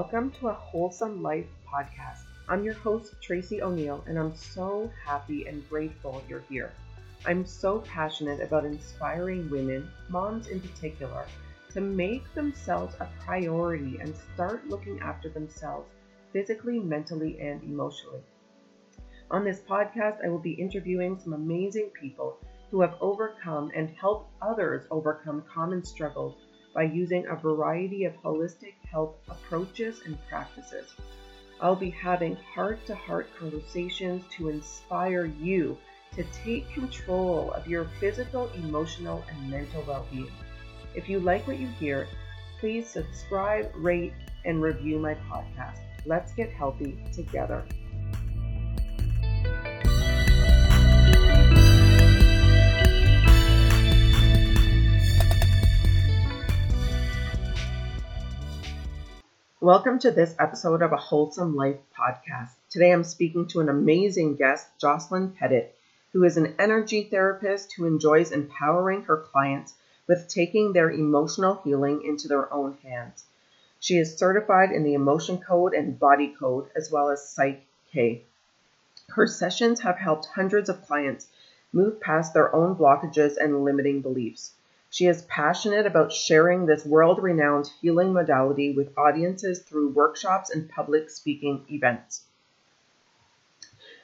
Welcome to a Wholesome Life podcast. I'm your host, Tracy O'Neill, and I'm so happy and grateful you're here. I'm so passionate about inspiring women, moms in particular, to make themselves a priority and start looking after themselves physically, mentally, and emotionally. On this podcast, I will be interviewing some amazing people who have overcome and helped others overcome common struggles by using a variety of holistic health approaches and practices. I'll be having heart to heart conversations to inspire you to take control of your physical, emotional, and mental well being. If you like what you hear, please subscribe, rate, and review my podcast. Let's get healthy together. Welcome to this episode of a Wholesome Life podcast. Today I'm speaking to an amazing guest, Jocelyn Pettitt, who is an energy therapist who enjoys empowering her clients with taking their emotional healing into their own hands. She is certified in the Emotion Code and Body Code, as well as Psych K. Her sessions have helped hundreds of clients move past their own blockages and limiting beliefs. She is passionate about sharing this world renowned healing modality with audiences through workshops and public speaking events.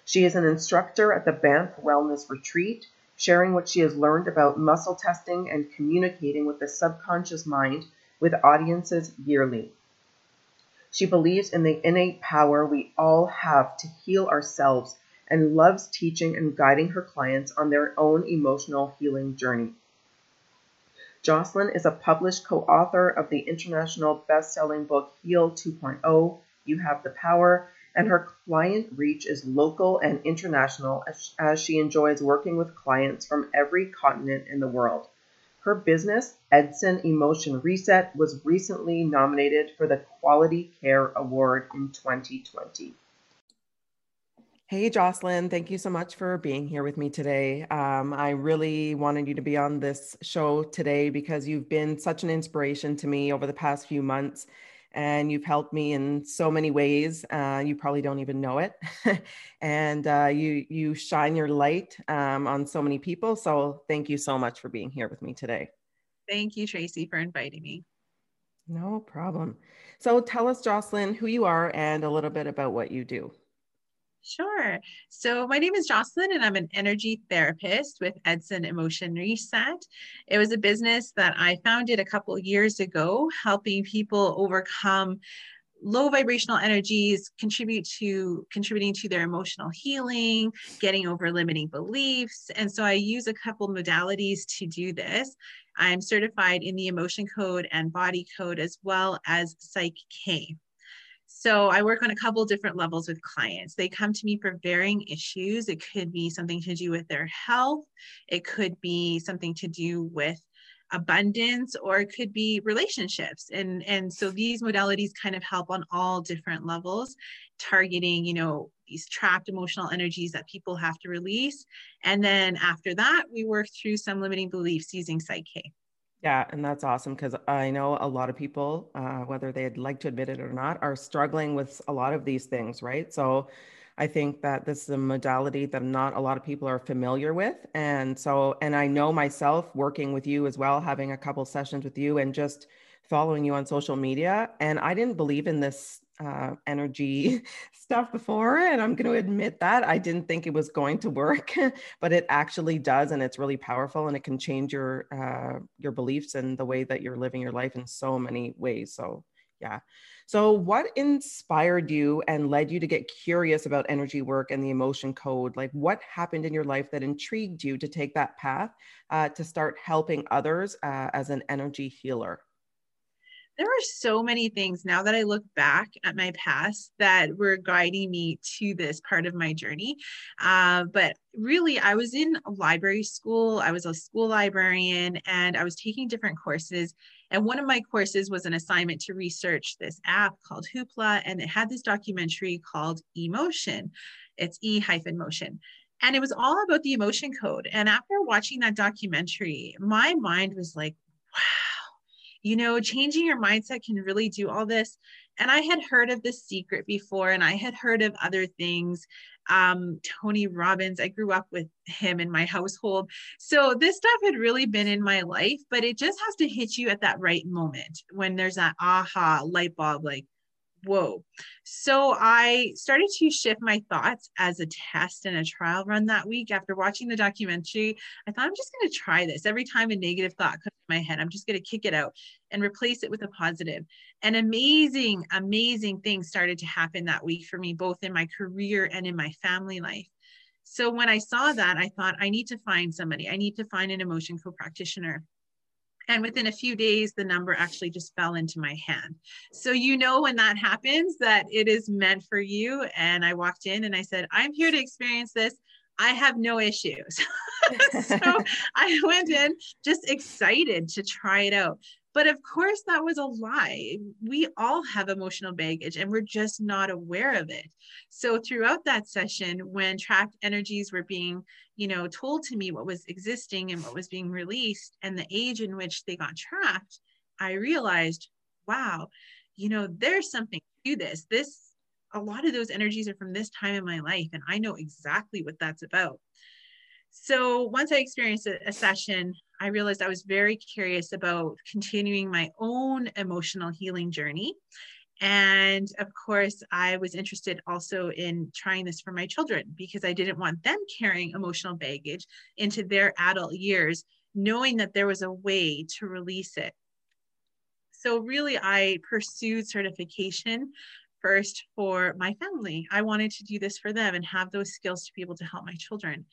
She is an instructor at the Banff Wellness Retreat, sharing what she has learned about muscle testing and communicating with the subconscious mind with audiences yearly. She believes in the innate power we all have to heal ourselves and loves teaching and guiding her clients on their own emotional healing journey. Jocelyn is a published co-author of the international best-selling book Heal 2.0, You Have the Power, and her client reach is local and international as, as she enjoys working with clients from every continent in the world. Her business, Edson Emotion Reset, was recently nominated for the Quality Care Award in 2020. Hey, Jocelyn, thank you so much for being here with me today. Um, I really wanted you to be on this show today because you've been such an inspiration to me over the past few months and you've helped me in so many ways. Uh, you probably don't even know it. and uh, you, you shine your light um, on so many people. So thank you so much for being here with me today. Thank you, Tracy, for inviting me. No problem. So tell us, Jocelyn, who you are and a little bit about what you do. Sure. So my name is Jocelyn, and I'm an energy therapist with Edson Emotion Reset. It was a business that I founded a couple years ago, helping people overcome low vibrational energies contribute to contributing to their emotional healing getting over limiting beliefs and so i use a couple modalities to do this i'm certified in the emotion code and body code as well as psych k so I work on a couple different levels with clients. They come to me for varying issues. It could be something to do with their health, it could be something to do with abundance or it could be relationships and and so these modalities kind of help on all different levels targeting you know these trapped emotional energies that people have to release and then after that we work through some limiting beliefs using Psych-K yeah, and that's awesome because I know a lot of people, uh, whether they'd like to admit it or not, are struggling with a lot of these things, right? So I think that this is a modality that not a lot of people are familiar with. And so, and I know myself working with you as well, having a couple sessions with you and just following you on social media. And I didn't believe in this uh, energy stuff before, and I'm going to admit that I didn't think it was going to work, but it actually does, and it's really powerful, and it can change your uh, your beliefs and the way that you're living your life in so many ways. So, yeah. So, what inspired you and led you to get curious about energy work and the emotion code? Like, what happened in your life that intrigued you to take that path uh, to start helping others uh, as an energy healer? There are so many things now that I look back at my past that were guiding me to this part of my journey. Uh, but really, I was in library school, I was a school librarian, and I was taking different courses. And one of my courses was an assignment to research this app called Hoopla, and it had this documentary called Emotion. It's E hyphen motion. And it was all about the emotion code. And after watching that documentary, my mind was like, wow you know changing your mindset can really do all this And I had heard of The Secret before, and I had heard of other things. Um, Tony Robbins, I grew up with him in my household. So this stuff had really been in my life, but it just has to hit you at that right moment when there's that aha light bulb like, whoa. So I started to shift my thoughts as a test and a trial run that week. After watching the documentary, I thought I'm just going to try this. Every time a negative thought comes to my head, I'm just going to kick it out and replace it with a positive. And amazing, amazing things started to happen that week for me, both in my career and in my family life. So when I saw that, I thought I need to find somebody. I need to find an emotion code practitioner. And within a few days, the number actually just fell into my hand. So, you know, when that happens, that it is meant for you. And I walked in and I said, I'm here to experience this. I have no issues. so I went in just excited to try it out. But of course, that was a lie. We all have emotional baggage and we're just not aware of it. So, throughout that session, when trapped energies were being, you know, told to me what was existing and what was being released and the age in which they got trapped, I realized, wow, you know, there's something to this. This, a lot of those energies are from this time in my life, and I know exactly what that's about. So once I experienced a, a, session, I realized I was very curious about continuing my own emotional healing journey. And of course, I was interested also in trying this for my children because I didn't want them carrying emotional baggage into their adult years, knowing that there was a way to release it. So, really, I pursued certification first for my family. I wanted to do this for them and have those skills to be able to help my children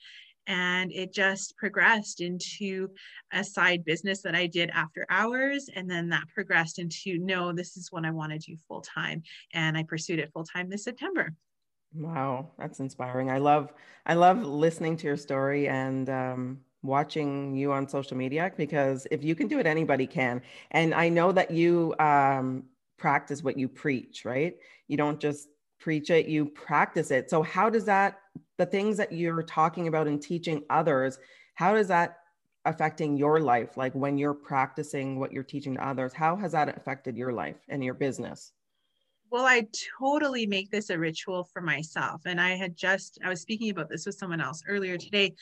and it just progressed into a side business that I did after hours. And then that progressed into no, this is what I want to do full time. And I pursued it full time this September. Wow, that's inspiring. I love I love listening to your story and um, watching you on social media because if you can do it, anybody can. And I know that you um, practice what you preach, right? You don't just preach it, you practice it. So how does that the things that you're talking about and teaching others, how does that affecting your life? Like when you're practicing what you're teaching to others, how has that affected your life and your business? well, I totally make this a ritual for myself. And I had just, I was speaking about this with someone else earlier today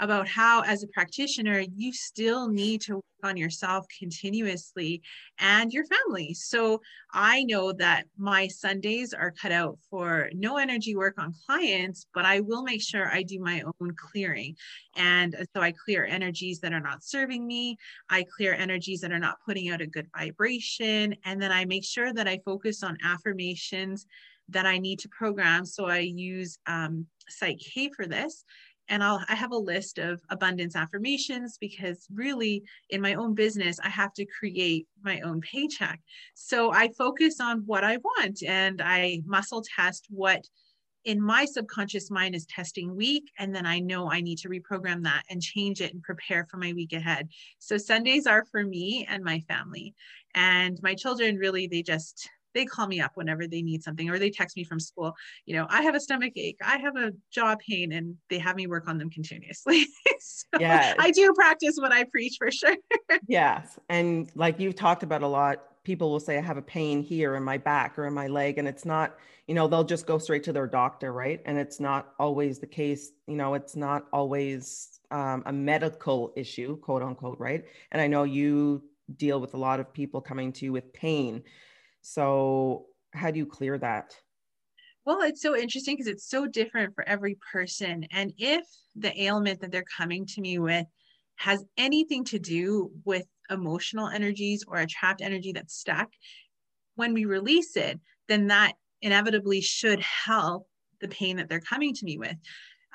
about how, as a practitioner, you still need to on yourself continuously and your family. So I know that my Sundays are cut out for no energy work on clients, but I will make sure I do my own clearing. And so I clear energies that are not serving me, I clear energies that are not putting out a good vibration. And then I make sure that I focus on affirmations that I need to program. So I use um, Psych-K for this and I'll I have a list of abundance affirmations because really in my own business I have to create my own paycheck. So I focus on what I want and I muscle test what in my subconscious mind is testing week and then I know I need to reprogram that and change it and prepare for my week ahead. So Sundays are for me and my family. And my children really they just they call me up whenever they need something or they text me from school you know i have a stomach ache i have a jaw pain and they have me work on them continuously. So yeah i do practice what i preach for sure. Yes and like you've talked about a lot people will say i have a pain here in my back or in my leg and it's not you know they'll just go straight to their doctor right? And it's not always the case you know it's not always um, a medical issue quote unquote right? And i know you deal with a lot of people coming to you with pain so, how do you clear that? Well, it's so interesting because it's so different for every person. And if the ailment that they're coming to me with has anything to do with emotional energies or a trapped energy that's stuck, when we release it, then that inevitably should help the pain that they're coming to me with.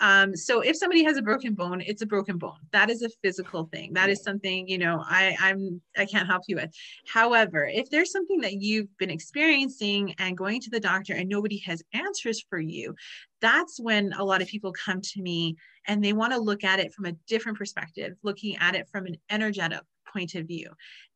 Um, so if somebody has a broken bone, it's a broken bone. That is a physical thing. That is something, you know, I, I'm I can't help you with. However, if there's something that you've been experiencing and going to the doctor and nobody has answers for you, that's when a lot of people come to me and they want to look at it from a different perspective, looking at it from an energetic point of view.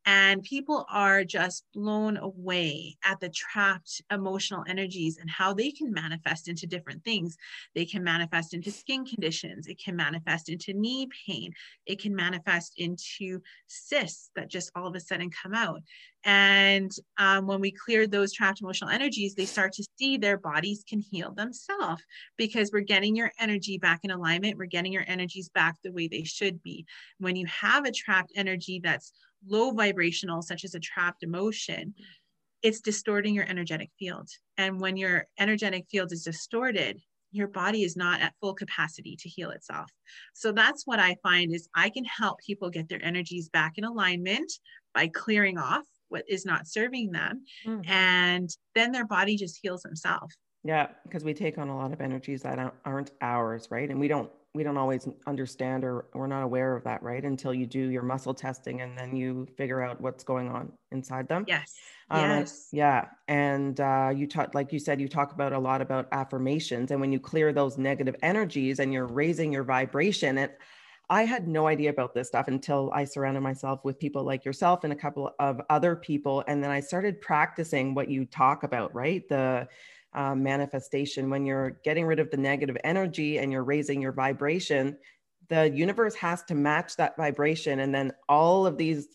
And people are just blown away at the trapped emotional energies and how they can manifest into different things. They can manifest into skin conditions, it can manifest into knee pain, it can manifest into cysts that just all of a sudden come out. And um, when we clear those trapped emotional energies, they start to see their bodies can heal themselves because we're getting your energy back in alignment. We're getting your energies back the way they should be. When you have a trapped energy that's low vibrational, such as a trapped emotion, it's distorting your energetic field. And when your energetic field is distorted, your body is not at full capacity to heal itself. So that's what I find is I can help people get their energies back in alignment by clearing off what is not serving them mm. and then their body just heals themselves yeah because we take on a lot of energies that aren't ours right and we don't we don't always understand or we're not aware of that right until you do your muscle testing and then you figure out what's going on inside them yes um, yes yeah and uh, you talk like you said you talk about a lot about affirmations and when you clear those negative energies and you're raising your vibration and I had no idea about this stuff until I surrounded myself with people like yourself and a couple of other people. And then I started practicing what you talk about, right? The uh, manifestation, when you're getting rid of the negative energy and you're raising your vibration, the universe has to match that vibration. And then all of these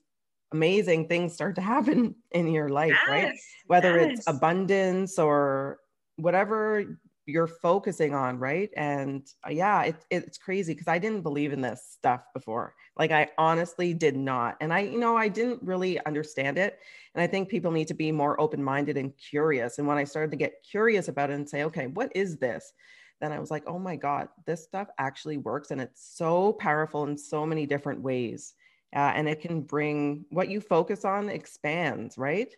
amazing things start to happen in your life, yes, right? Whether yes. it's abundance or whatever you're focusing on right? And uh, yeah it, it's crazy because i didn't believe in this stuff before. Like i honestly did not. And i you know i didn't really understand it. And i think people need to be more open-minded and curious. And when i started to get curious about it and say okay what is this? then i was like oh my god this stuff actually works and it's so powerful in so many different ways. Uh, and it can bring what you focus on expands right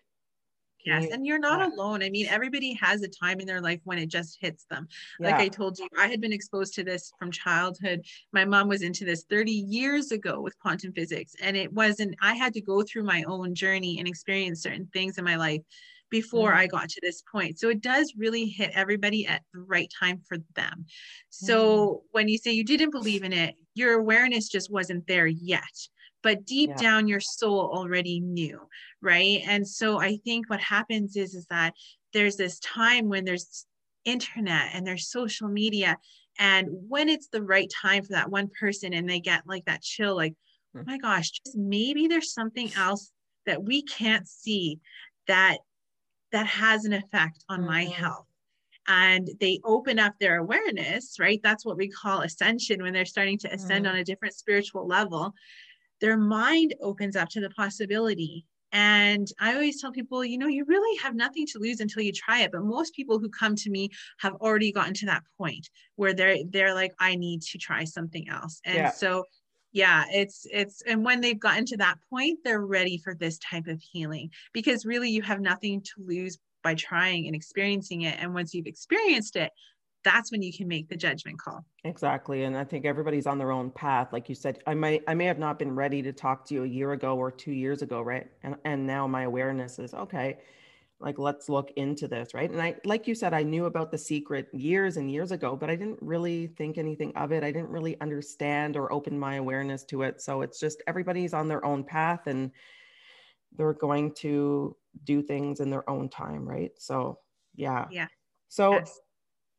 Yes, and you're not yeah. alone. I mean, everybody has a time in their life when it just hits them. Like I told you, I had been exposed to this from childhood. My mom was into this 30 years ago with quantum physics, and it wasn't, I had to go through my own journey and experience certain things in my life before. I got to this point. So it does really hit everybody at the right time for them. So mm. when you say you didn't believe in it, your awareness just wasn't there yet but deep yeah. down your soul already knew right and so i think what happens is is that there's this time when there's internet and there's social media and when it's the right time for that one person and they get like that chill like mm. oh my gosh just maybe there's something else that we can't see that that has an effect on mm-hmm. my health and they open up their awareness right that's what we call ascension when they're starting to ascend mm-hmm. on a different spiritual level their mind opens up to the possibility. And I always tell people, you know, you really have nothing to lose until you try it. But most people who come to me have already gotten to that point where they're they're like, I need to try something else. And yeah. so yeah it's it's and when they've gotten to that point they're ready for this type of healing because really you have nothing to lose by trying and experiencing it and once you've experienced it that's when you can make the judgment call. Exactly and i think everybody's on their own path like you said i might i may have not been ready to talk to you a year ago or two years ago right? And and now my awareness is okay like let's look into this right? And i like you said i knew about the secret years and years ago but i didn't really think anything of it. I didn't really understand or open my awareness to it. So it's just everybody's on their own path and they're going to do things in their own time right? So yeah. Yeah. So yes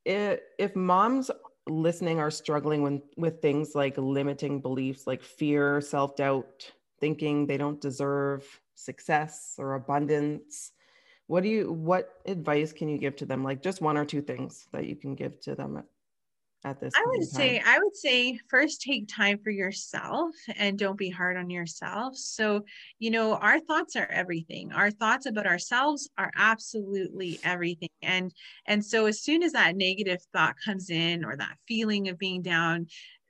if moms listening are struggling with, with things like limiting beliefs like fear, self doubt, thinking they don't deserve success or abundance, what do you what advice can you give to them? Like just one or two things that you can give to them at this i would say i would say first take time for yourself and don't be hard on yourself. So you know our thoughts are everything. Our thoughts about ourselves are absolutely everything. And and so as soon as that negative thought comes in or that feeling of being down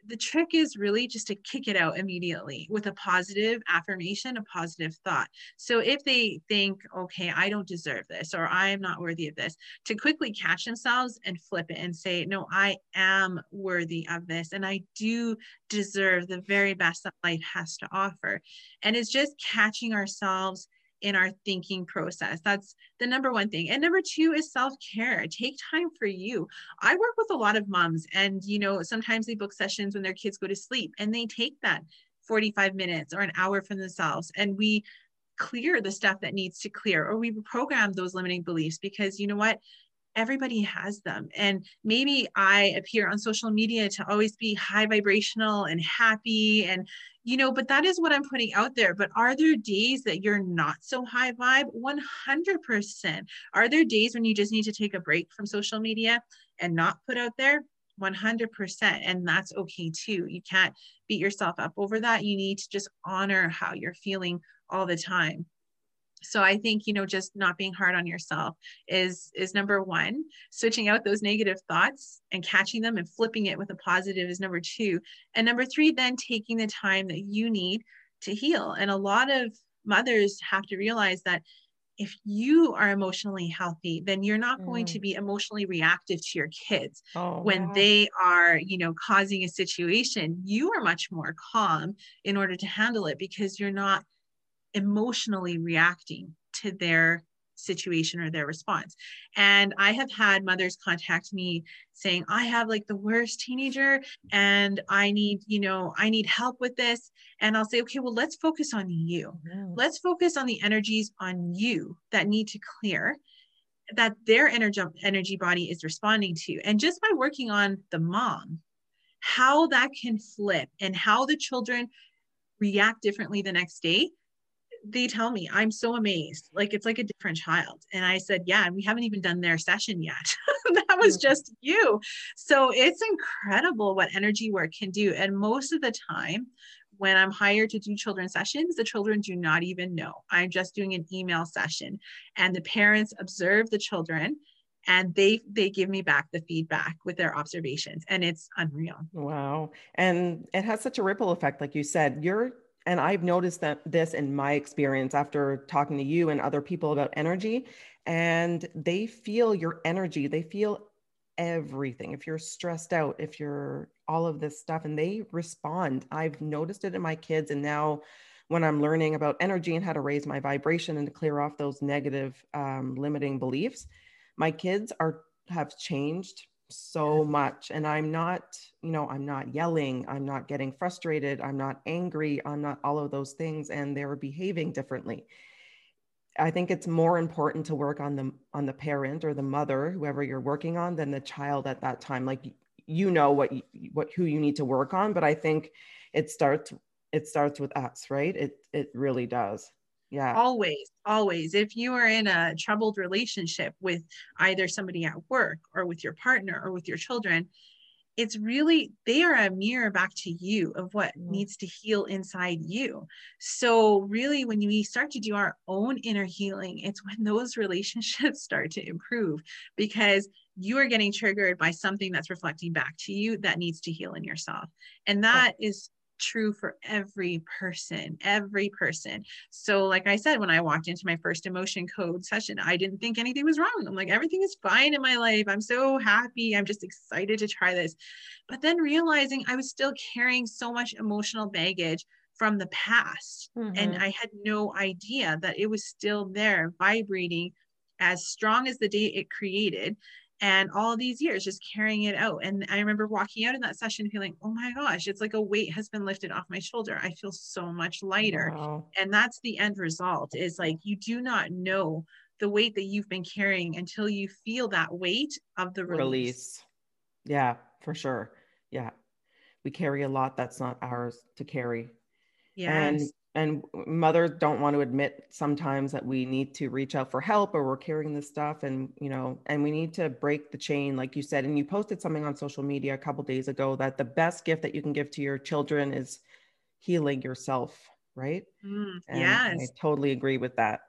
the trick is really just to kick it out immediately with a positive affirmation, a positive thought. So if they think, okay, I don't deserve this or I am not worthy of this, to quickly catch themselves and flip it and say, no, I am worthy of this and I do deserve the very best that life has to offer. And it's just catching ourselves in our thinking process. That's the number one thing. And number two is self care. Take time for you. I work with a lot of moms, and you know, sometimes they book sessions when their kids go to sleep and they take that 45 minutes or an hour for themselves. And we clear the stuff that needs to clear or we program those limiting beliefs because you know what everybody has them. And maybe i appear on social media to always be high vibrational and happy and you know but that is what i'm putting out there. But are there days that you're not so high vibe? 100% are there days when you just need to take a break from social media and not put out there? 100% and that's okay too. You can't beat yourself up over that. You need to just honor how you're feeling all the time so i think you know just not being hard on yourself is is number one switching out those negative thoughts and catching them and flipping it with a positive is number two and number three then taking the time that you need to heal and a lot of mothers have to realize that if you are emotionally healthy then you're not mm. going to mm. be emotionally reactive to your kids oh, when wow. they are you know causing a situation you are much more calm in order to handle it because you're not emotionally reacting to their situation or their response. And I have had mothers contact me saying, I have like the worst teenager and I need, you know, I need help with this. And I'll say, okay, well, let's focus on you. Let's focus on the energies on you that need to clear that their energy energy body is responding to. And just by working on the mom, how that can flip and how the children react differently the next day they tell me i'm so amazed. Like it's like a different child. And i said yeah and we haven't even done their session yet. That was mm-hmm. just you. So it's incredible what energy work can do. And most of the time when i'm hired to do children's sessions the children do not even know. I'm just doing an email session and the parents observe the children and they they give me back the feedback with their observations and it's unreal. Wow. And it has such a ripple effect like you said. You're and I've noticed that this in my experience after talking to you and other people about energy, and they feel your energy, they feel everything. If you're stressed out, if you're all of this stuff, and they respond. I've noticed it in my kids, and now when I'm learning about energy and how to raise my vibration and to clear off those negative um, limiting beliefs, my kids are have changed so much and i'm not you know i'm not yelling i'm not getting frustrated i'm not angry i'm not all of those things and they're behaving differently. I think it's more important to work on the on the parent or the mother whoever you're working on than the child at that time. Like you know what you, what who you need to work on but i think it starts it starts with us right? It it really does yeah. Always always. If you are in a troubled relationship with either somebody at work or with your partner or with your children it's really they are a mirror back to you of what mm. needs to heal inside you. So really when we start to do our own inner healing it's when those relationships start to improve because you are getting triggered by something that's reflecting back to you that needs to heal in yourself. And that is true for every person, every person. So, like I said, when I walked into my first emotion code session, I didn't think anything was wrong. I'm like, everything is fine in my life. I'm so happy. I'm just excited to try this. But then realizing I was still carrying so much emotional baggage from the past. Mm-hmm. And I had no idea that it was still there, vibrating as strong as the day it created and all these years just carrying it out. And i remember walking out in that session feeling oh my gosh it's like a weight has been lifted off my shoulder. I feel so much lighter. Wow. and that's the end result is like you do not know the weight that you've been carrying until you feel that weight of the release, release. yeah for sure. Yeah. We carry a lot that's not ours to carry. Yes. and and mothers don't want to admit sometimes that we need to reach out for help or we're carrying this stuff and you know and we need to break the chain like you said and you posted something on social media a couple days ago that the best gift that you can give to your children is healing yourself right mm, yes i totally agree with that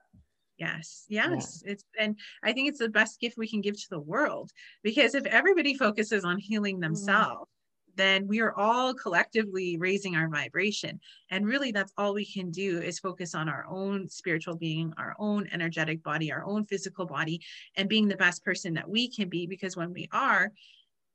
yes yes yeah. it's and i think it's the best gift we can give to the world because if everybody focuses on healing mm-hmm. themselves then we are all collectively raising our vibration. And really, that's all we can do is focus on our own spiritual being, our own energetic body, our own physical body, and being the best person that we can be. Because when we are,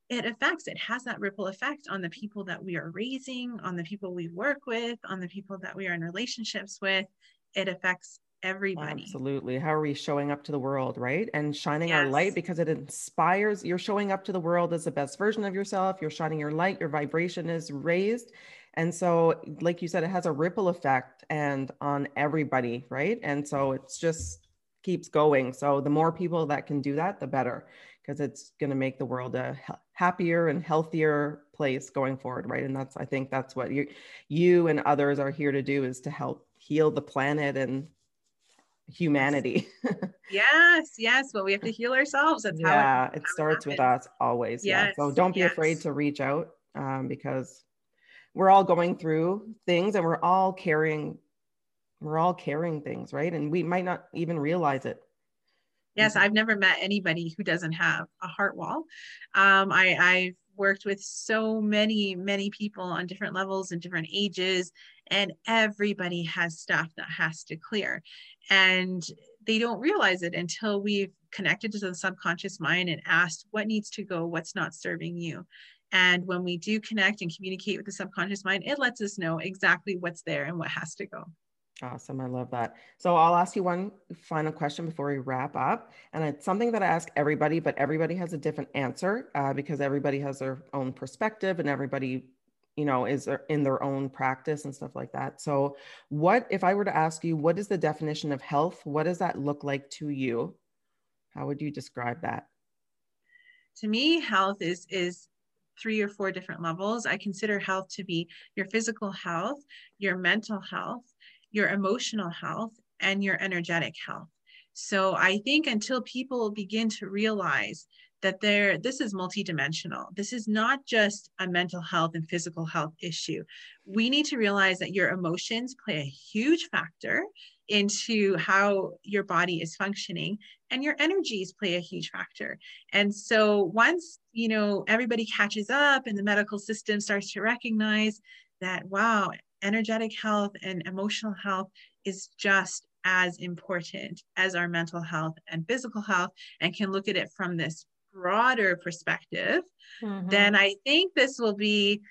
it affects, it has that ripple effect on the people that we are raising, on the people we work with, on the people that we are in relationships with. It affects everybody. Absolutely. How are we showing up to the world, right? And shining yes. our light because it inspires. You're showing up to the world as the best version of yourself. You're shining your light, your vibration is raised, And so, like you said, it has a ripple effect and on everybody, right? And so it's just keeps going. So the more people that can do that, the better, because it's going to make the world a happier and healthier place going forward, right? And that's I think that's what you you and others are here to do is to help heal the planet and humanity. yes, yes. But we have to heal ourselves. That's yeah, it, it starts with us always. Yes, yeah. So don't be yes. afraid to reach out um, because we're all going through things and we're all carrying we're all carrying things, right? And we might not even realize it. Yes, I've never met anybody who doesn't have a heart wall. Um, I, I've worked with so many, many people on different levels and different ages, and everybody has stuff that has to clear. And they don't realize it until we've connected to the subconscious mind and asked what needs to go, what's not serving you. And when we do connect and communicate with the subconscious mind, it lets us know exactly what's there and what has to go. Awesome. I love that. So I'll ask you one final question before we wrap up. And it's something that I ask everybody, but everybody has a different answer uh, because everybody has their own perspective and everybody, you know, is in their own practice and stuff like that. So, what if I were to ask you, what is the definition of health? What does that look like to you? How would you describe that? To me, health is is three or four different levels. I consider health to be your physical health, your mental health, your emotional health, and your energetic health. So I think until people begin to realize that there this is multidimensional. This is not just a mental health and physical health issue. We need to realize that your emotions play a huge factor into how your body is functioning and your energies play a huge factor. And so once, you know, everybody catches up and the medical system starts to recognize that wow, energetic health and emotional health is just as important as our mental health and physical health and can look at it from this broader perspective, mm-hmm. then I think this will be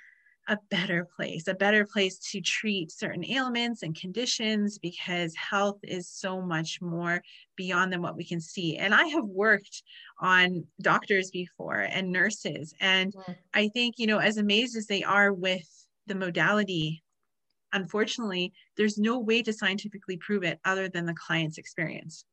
a better place, a better place to treat certain ailments and conditions because health is so much more beyond than what we can see. And I have worked on doctors before and nurses. And mm-hmm. I think, you know, as amazed as they are with the modality unfortunately, there's no way to scientifically prove it other than the client's experience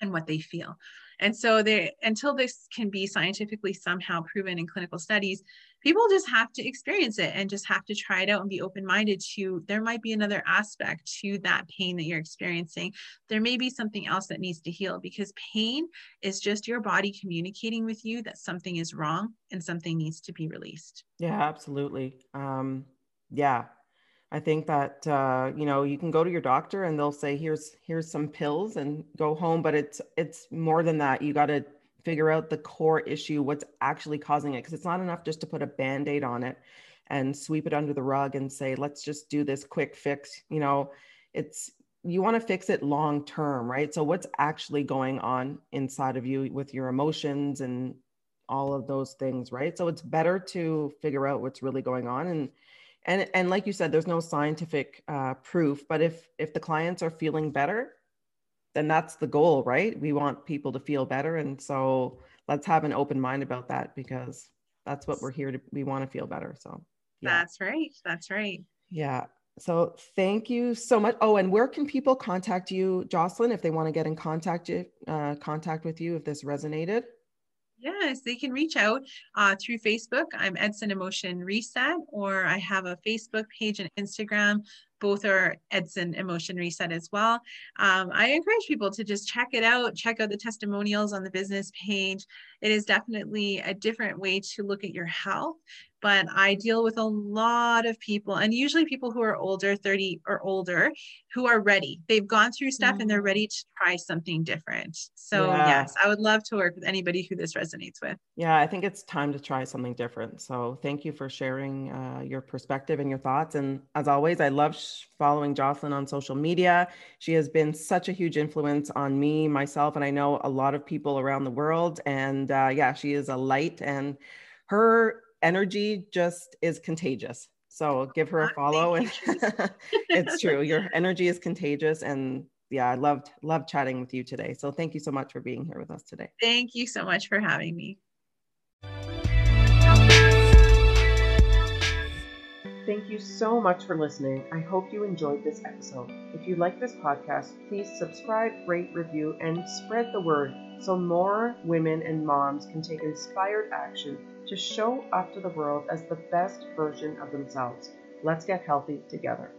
and what they feel. And so they until this can be scientifically somehow proven in clinical studies, people just have to experience it and just have to try it out and be open-minded to there might be another aspect to that pain that you're experiencing. There may be something else that needs to heal because pain is just your body communicating with you that something is wrong and something needs to be released. Yeah, absolutely. Um, yeah, I think that uh, you know you can go to your doctor and they'll say here's here's some pills and go home, but it's it's more than that. You got to figure out the core issue, what's actually causing it, because it's not enough just to put a band-aid on it and sweep it under the rug and say let's just do this quick fix. You know, it's you want to fix it long term, right? So what's actually going on inside of you with your emotions and all of those things, right? So it's better to figure out what's really going on and and and like you said there's no scientific uh, proof but if if the clients are feeling better then that's the goal right? We want people to feel better. And so let's have an open mind about that because that's what we're here to we want to feel better. So yeah. that's right. That's right. Yeah. So thank you so much. Oh and where can people contact you jocelyn if they want to get in contact you uh, contact with you if this resonated Yes, they can reach out uh, through Facebook. I'm Edson Emotion Reset, or I have a Facebook page and Instagram. Both are Edson Emotion Reset as well. Um, I encourage people to just check it out, check out the testimonials on the business page. It is definitely a different way to look at your health but I deal with a lot of people and usually people who are older, 30 or older, who are ready. They've gone through stuff mm-hmm. and they're mm-hmm. ready to try something different. So, yeah. yes, I would love to work with anybody who this resonates with. Yeah, I think it's time to try something different. So, thank you for sharing uh, your perspective and your thoughts. And as always, I love sh- following Jocelyn on social media. She has been such a huge influence on me, myself, and I know a lot of people around the world. And uh, yeah, she is a light and her energy just is contagious. So give her a ah, follow. And it's true. Your energy is contagious. And yeah, I loved, love chatting with you today. So thank you so much for being here with us today. Thank you so much for having me. Thank you so much for listening. I hope you enjoyed this episode. If you like this podcast, please subscribe, rate, review, and spread the word so more women and moms can take inspired action to show up to the world as the best version of themselves. Let's get healthy together.